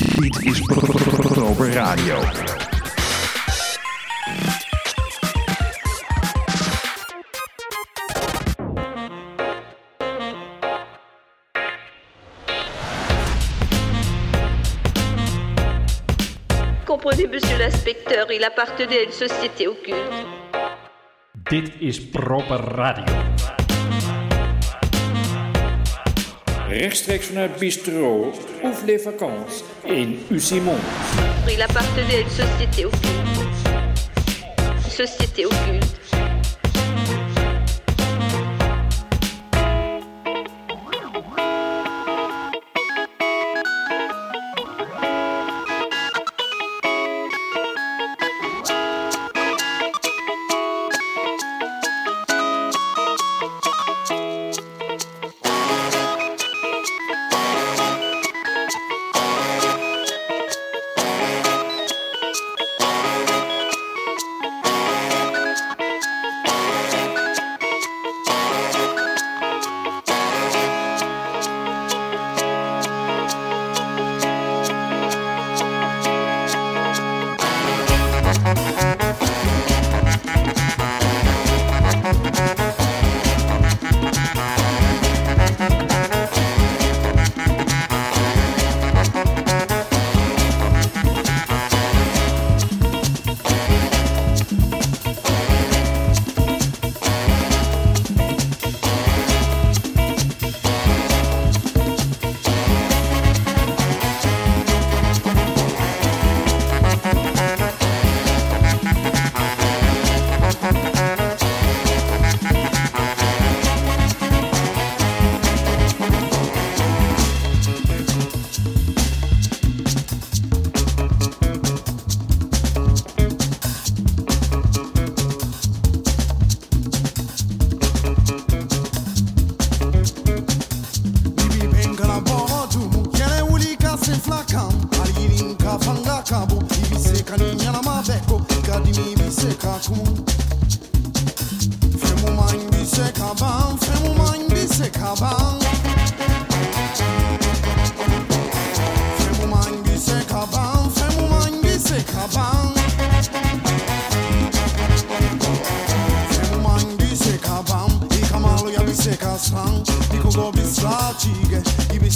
Dit is Proper Radio. Comprenez, monsieur l'inspecteur, il appartenait à une société occulte. Dit is Proper Radio. Rechtstreeks vanuit Bistro of Les Vacances in Usimon. Il appartenait à une société occulte. Société occulte.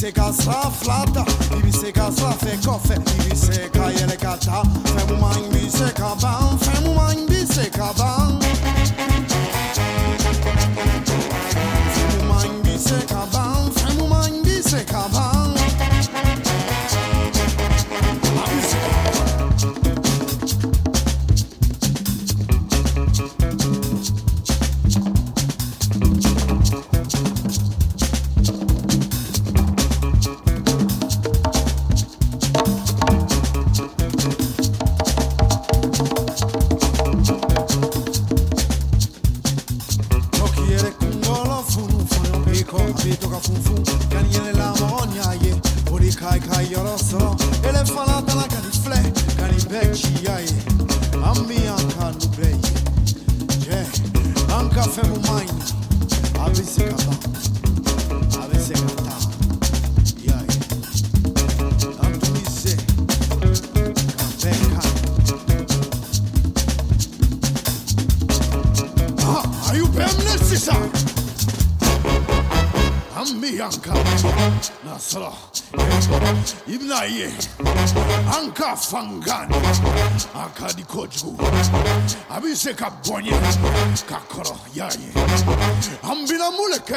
Ibiseka sra flata Ibiseka sra fe kofe Ibiseka yele kata Femu mind biseka bam Femu mind biseka bam Femu Anka fangan Akadi koju. Abise kabonye. Kakoro yaye. Ambina muleke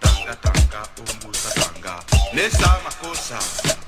Tanga tanga, Nessa é uma coisa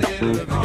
Dit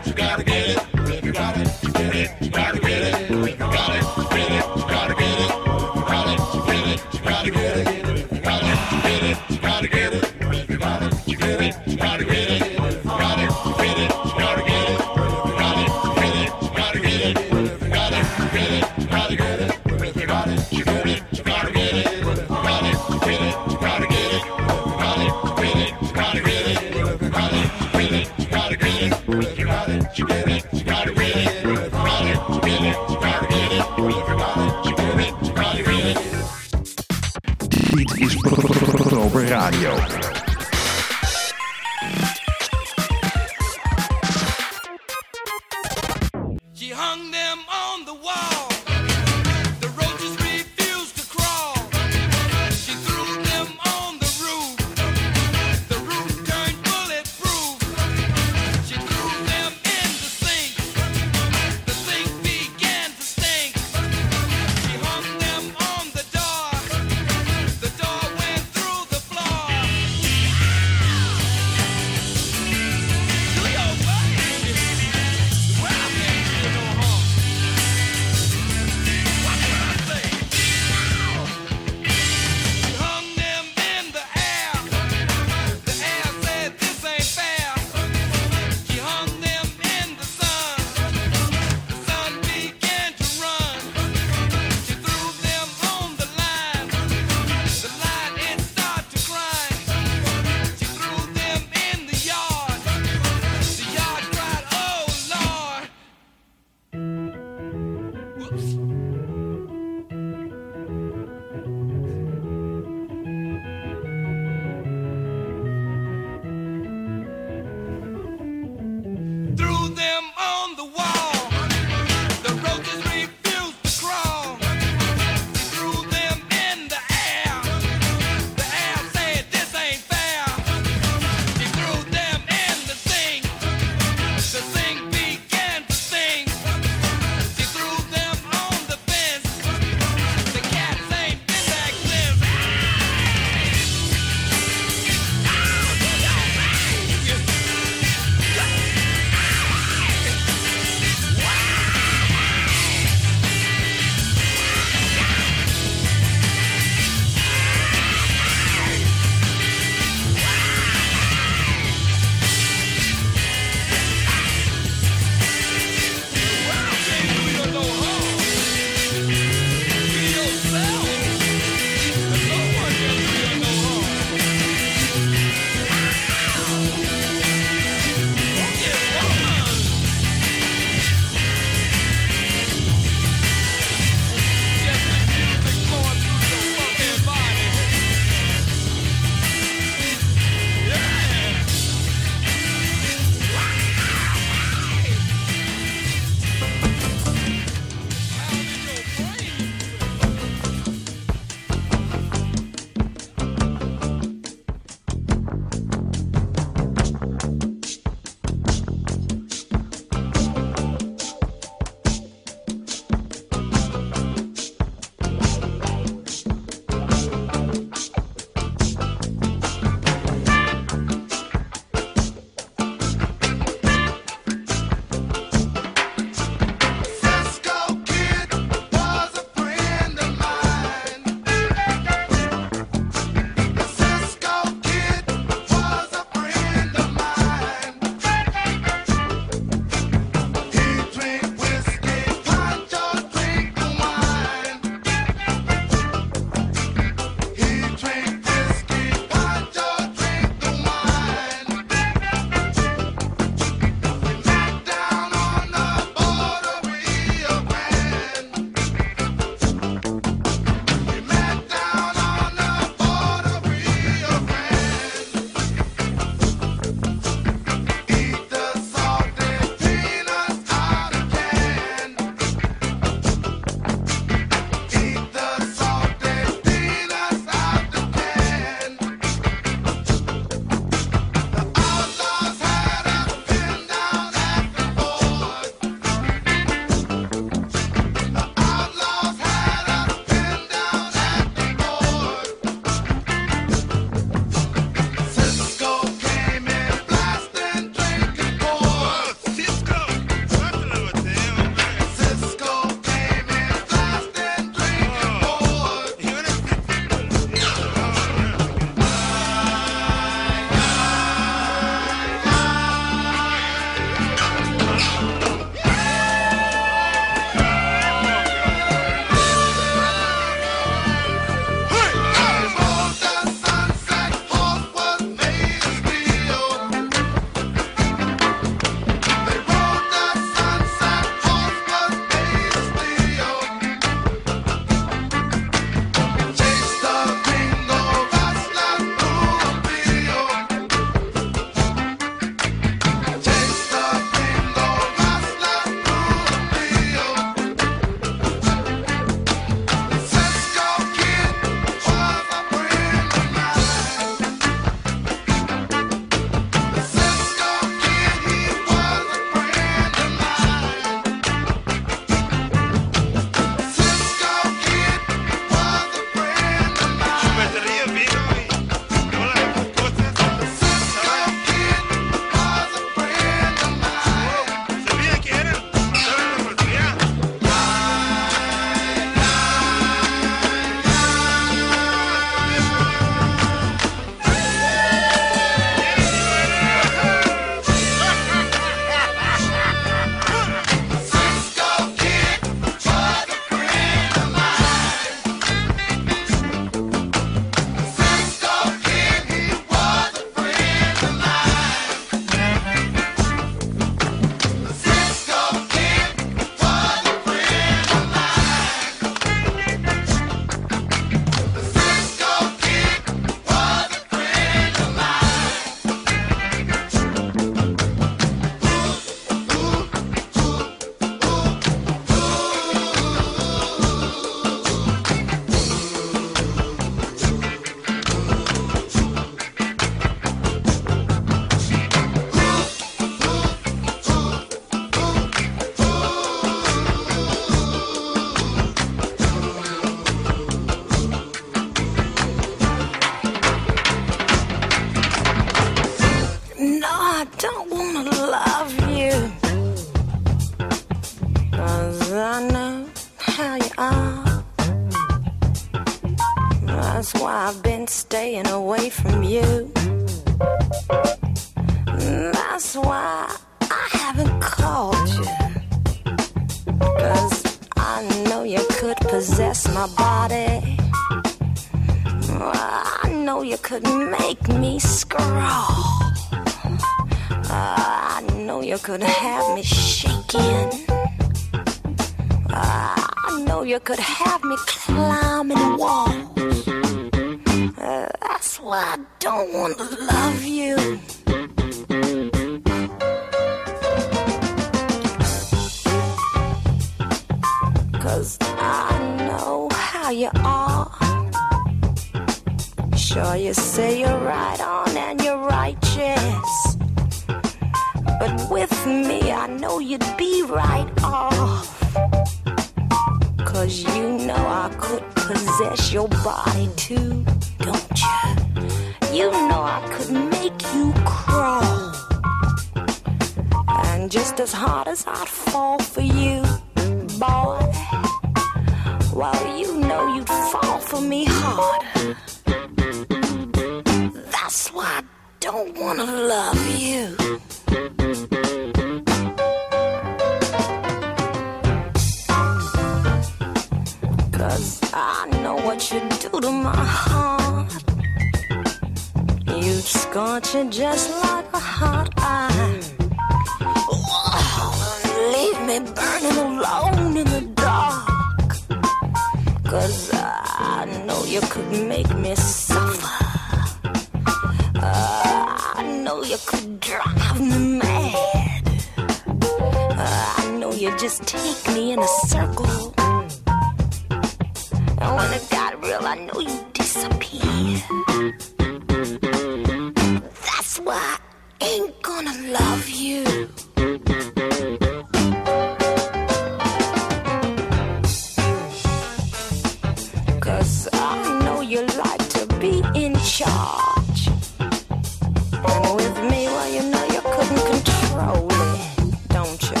in charge. And with me, well, you know you couldn't control it, don't you?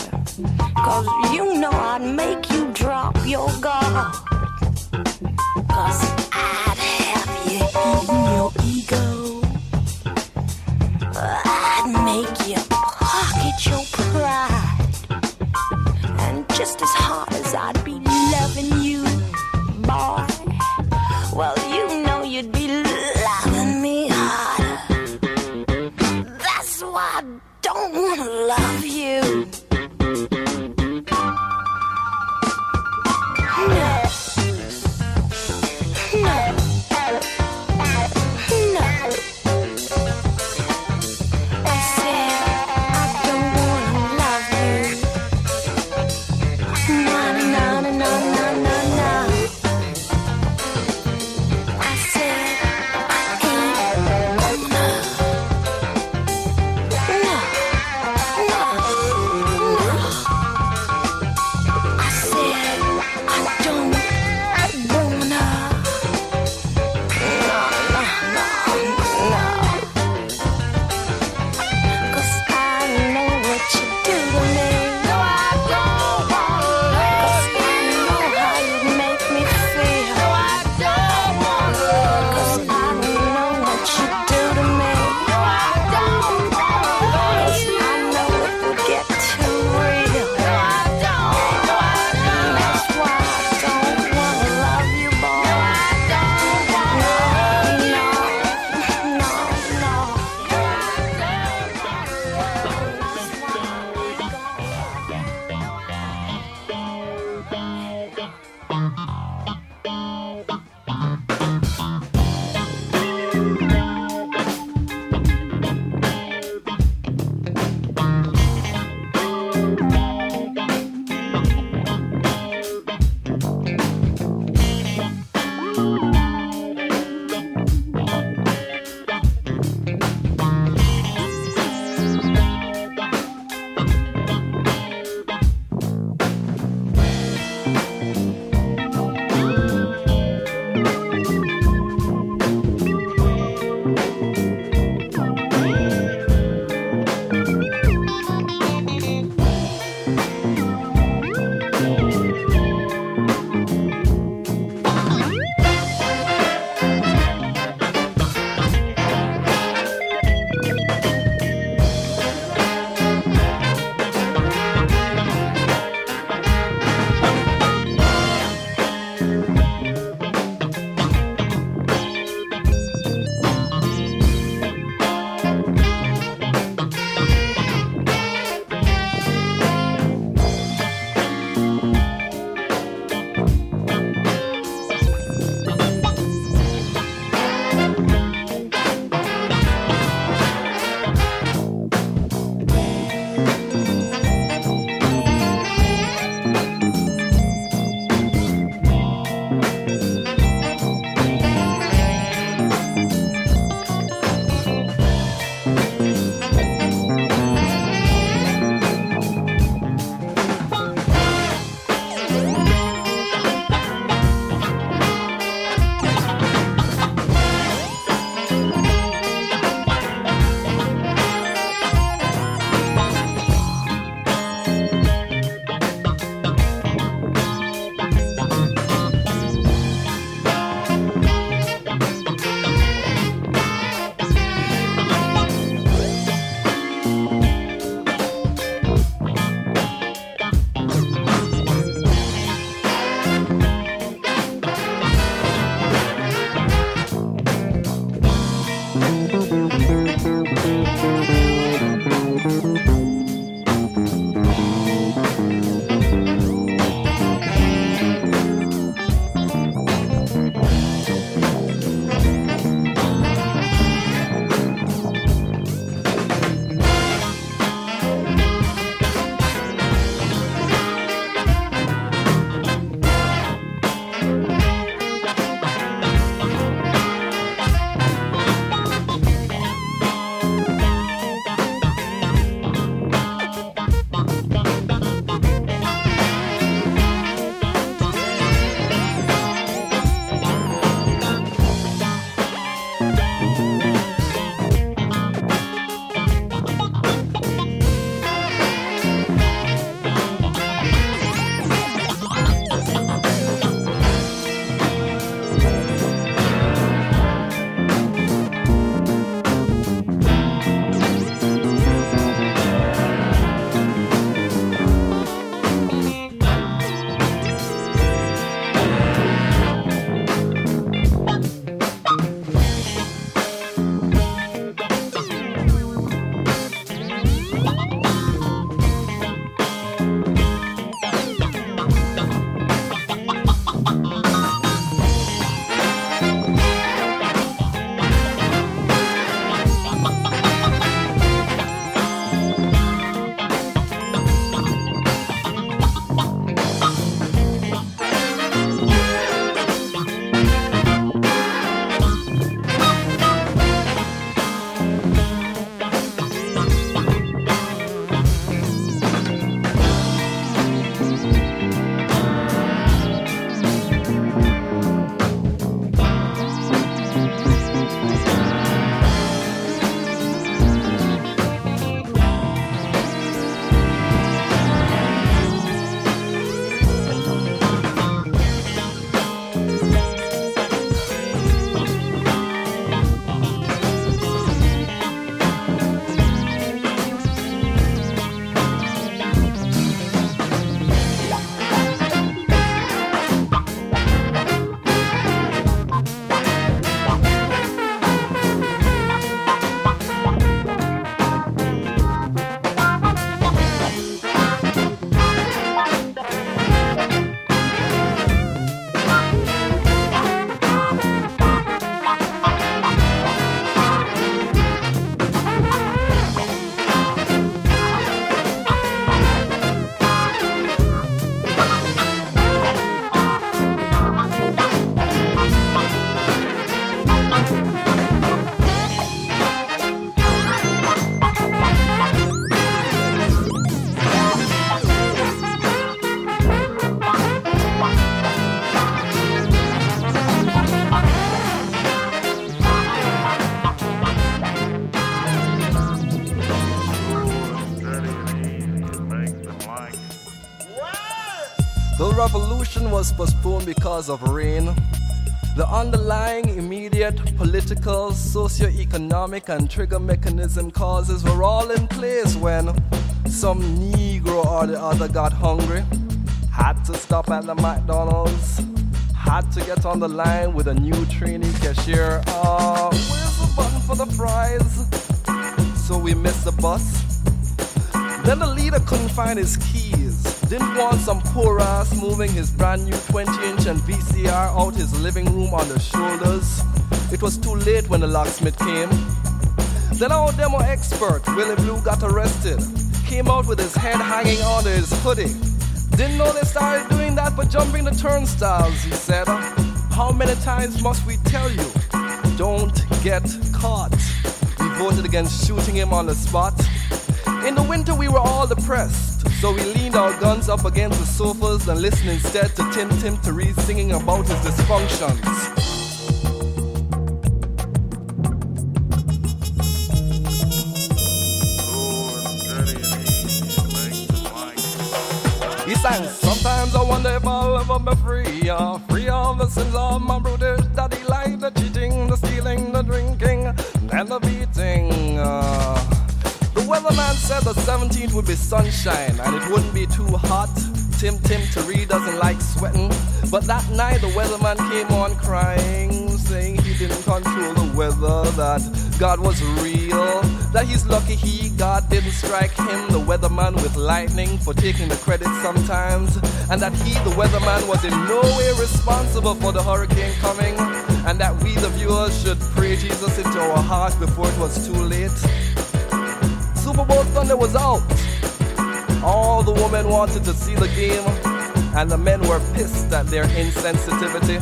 Cause you know I'd make you drop your guard. Cause revolution was postponed because of rain. The underlying immediate political, socio-economic, and trigger mechanism causes were all in place when some Negro or the other got hungry, had to stop at the McDonald's, had to get on the line with a new trainee cashier. Uh, where's the button for the fries? So we missed the bus. Then the leader couldn't find his keys. Didn't want some poor ass moving his brand new 20 inch and VCR out his living room on the shoulders. It was too late when the locksmith came. Then our demo expert, Willie Blue, got arrested. Came out with his head hanging under his hoodie. Didn't know they started doing that but jumping the turnstiles, he said. How many times must we tell you? Don't get caught. We voted against shooting him on the spot. In the winter, we were all depressed, so we leaned our guns up against the sofas and listened instead to Tim Tim Therese singing about his dysfunctions. He sang, Sometimes I wonder if I'll ever be free. Uh, free of the sins of my brutish the 17th would be sunshine and it wouldn't be too hot. Tim Tim Tari doesn't like sweating. But that night the weatherman came on crying, saying he didn't control the weather, that God was real, that he's lucky he, God, didn't strike him, the weatherman, with lightning for taking the credit sometimes, and that he, the weatherman, was in no way responsible for the hurricane coming, and that we, the viewers, should pray Jesus into our hearts before it was too late. Super Bowl Sunday was out. All the women wanted to see the game, and the men were pissed at their insensitivity.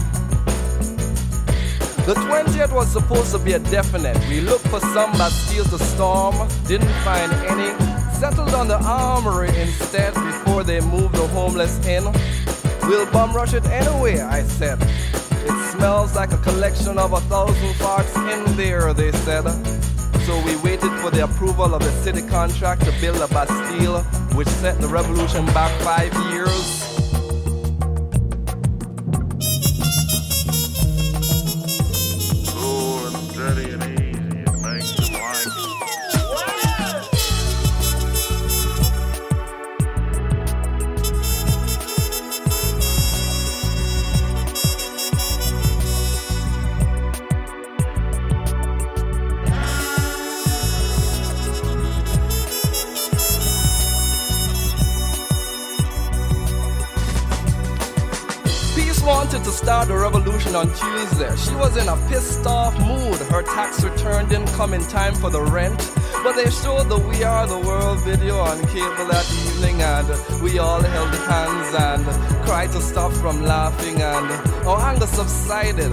The 20th was supposed to be a definite. We looked for some Bastilles the storm, didn't find any. Settled on the armory instead before they moved the homeless in. We'll bum rush it anyway, I said. It smells like a collection of a thousand farts in there, they said. So we waited for the approval of the city contract to build a Bastille, which set the revolution back five years. Tuesday. She was in a pissed off mood. Her tax return didn't come in time for the rent. But they showed the We Are the World video on cable that evening, and we all held hands and cried to stop from laughing, and our anger subsided.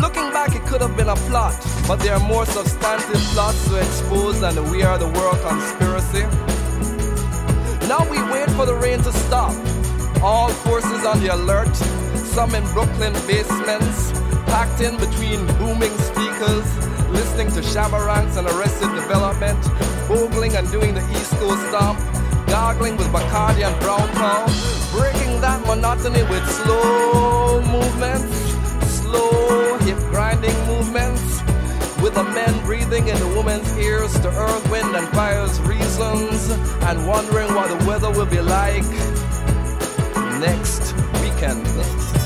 Looking back, it could have been a plot, but there are more substantive plots to expose than the We Are the World conspiracy. Now we wait for the rain to stop. All forces on the alert. Some in Brooklyn basements, packed in between booming speakers, listening to Shabba Ranks and Arrested Development, ogling and doing the East Coast stomp, gargling with Bacardi and Brown Cow, breaking that monotony with slow movements, slow hip grinding movements, with the men breathing in the woman's ears to earth, wind, and fire's reasons, and wondering what the weather will be like next weekend.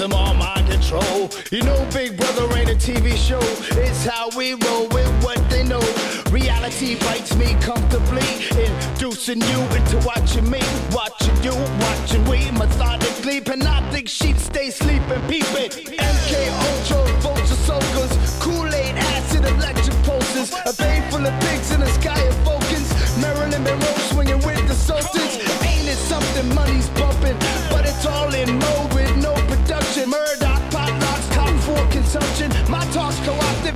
Capitalism on mind control. You know, Big Brother ain't a TV show. It's how we roll with what they know. Reality bites me comfortably, inducing you into watching me, watching you, watching we methodically. Panoptic sheep stay sleeping, peeping. MK Ultra, vulture soakers, Kool-Aid, acid, electric pulses. A bay full of pigs in the sky of Vulcans. Marilyn Monroe swinging with the Sultans. Ain't it something money's bumping?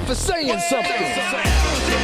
For saying something.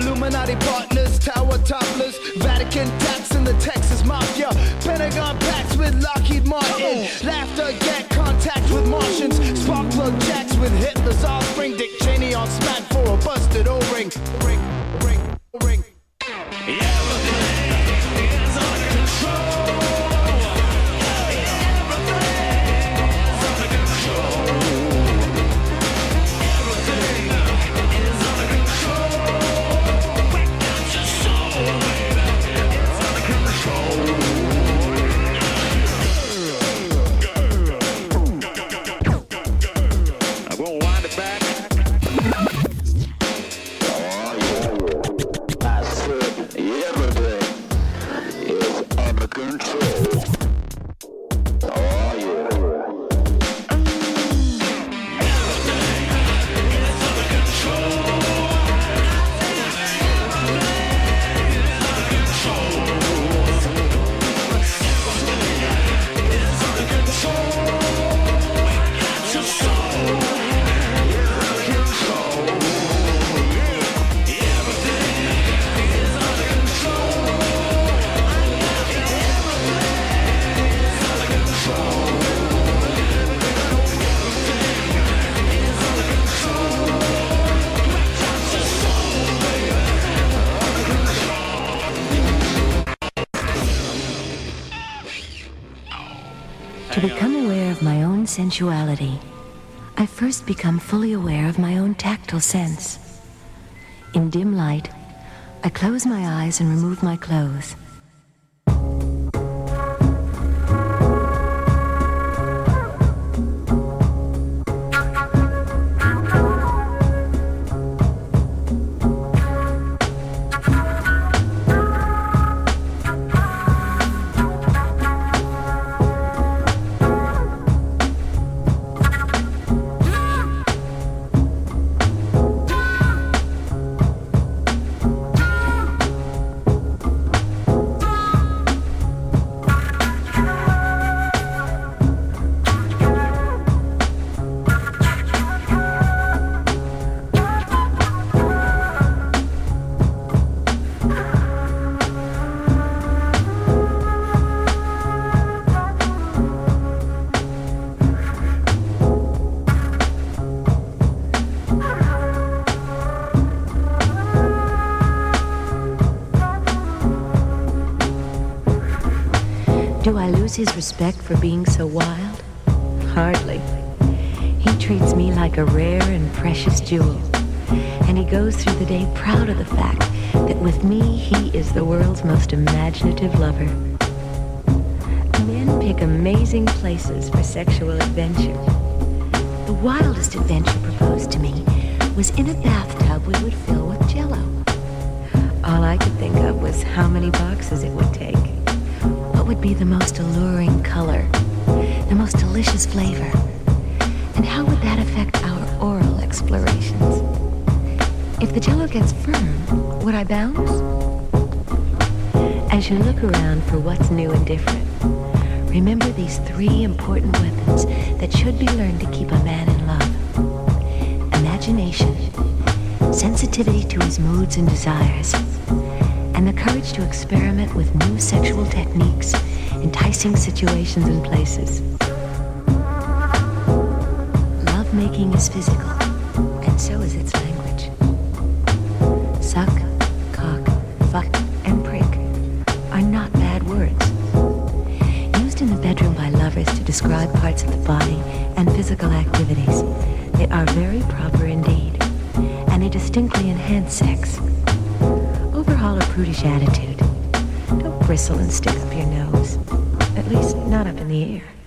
Illuminati partners, tower topless, Vatican tax in the Texas Mafia, Pentagon pacts with Lockheed Martin, sensuality, I first become fully aware of my own tactile sense. In dim light, I close my eyes and remove my clothes. His respect for being so wild? Hardly. He treats me like a rare and precious jewel. And he goes through the day proud of the fact that with me he is the world's most imaginative lover. Men pick amazing places for sexual adventure. The wildest adventure proposed to me was in a bathtub we would fill with jello. All I could think of was how many boxes it would take. Would be the most alluring color? The most delicious flavor? And how would that affect our oral explorations? If the jello gets firm, would I bounce? As you look around for what's new and different, remember these three important weapons that should be learned to keep a man in love imagination, sensitivity to his moods and desires, courage to experiment with new sexual techniques, enticing situations and places. Lovemaking is physical, and so is its language. Suck, cock, fuck, and prick are not bad words. Used in the bedroom by lovers to describe parts of the body and physical activities, they are very proper indeed, and they distinctly enhance sex. Overhaul a prudish attitude. Don't bristle and stick up your nose. At least, not up in the air.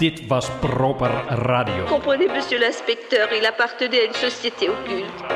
Dit was Proper Radio. Comprenez, monsieur l'inspecteur, il appartenait à une société occulte.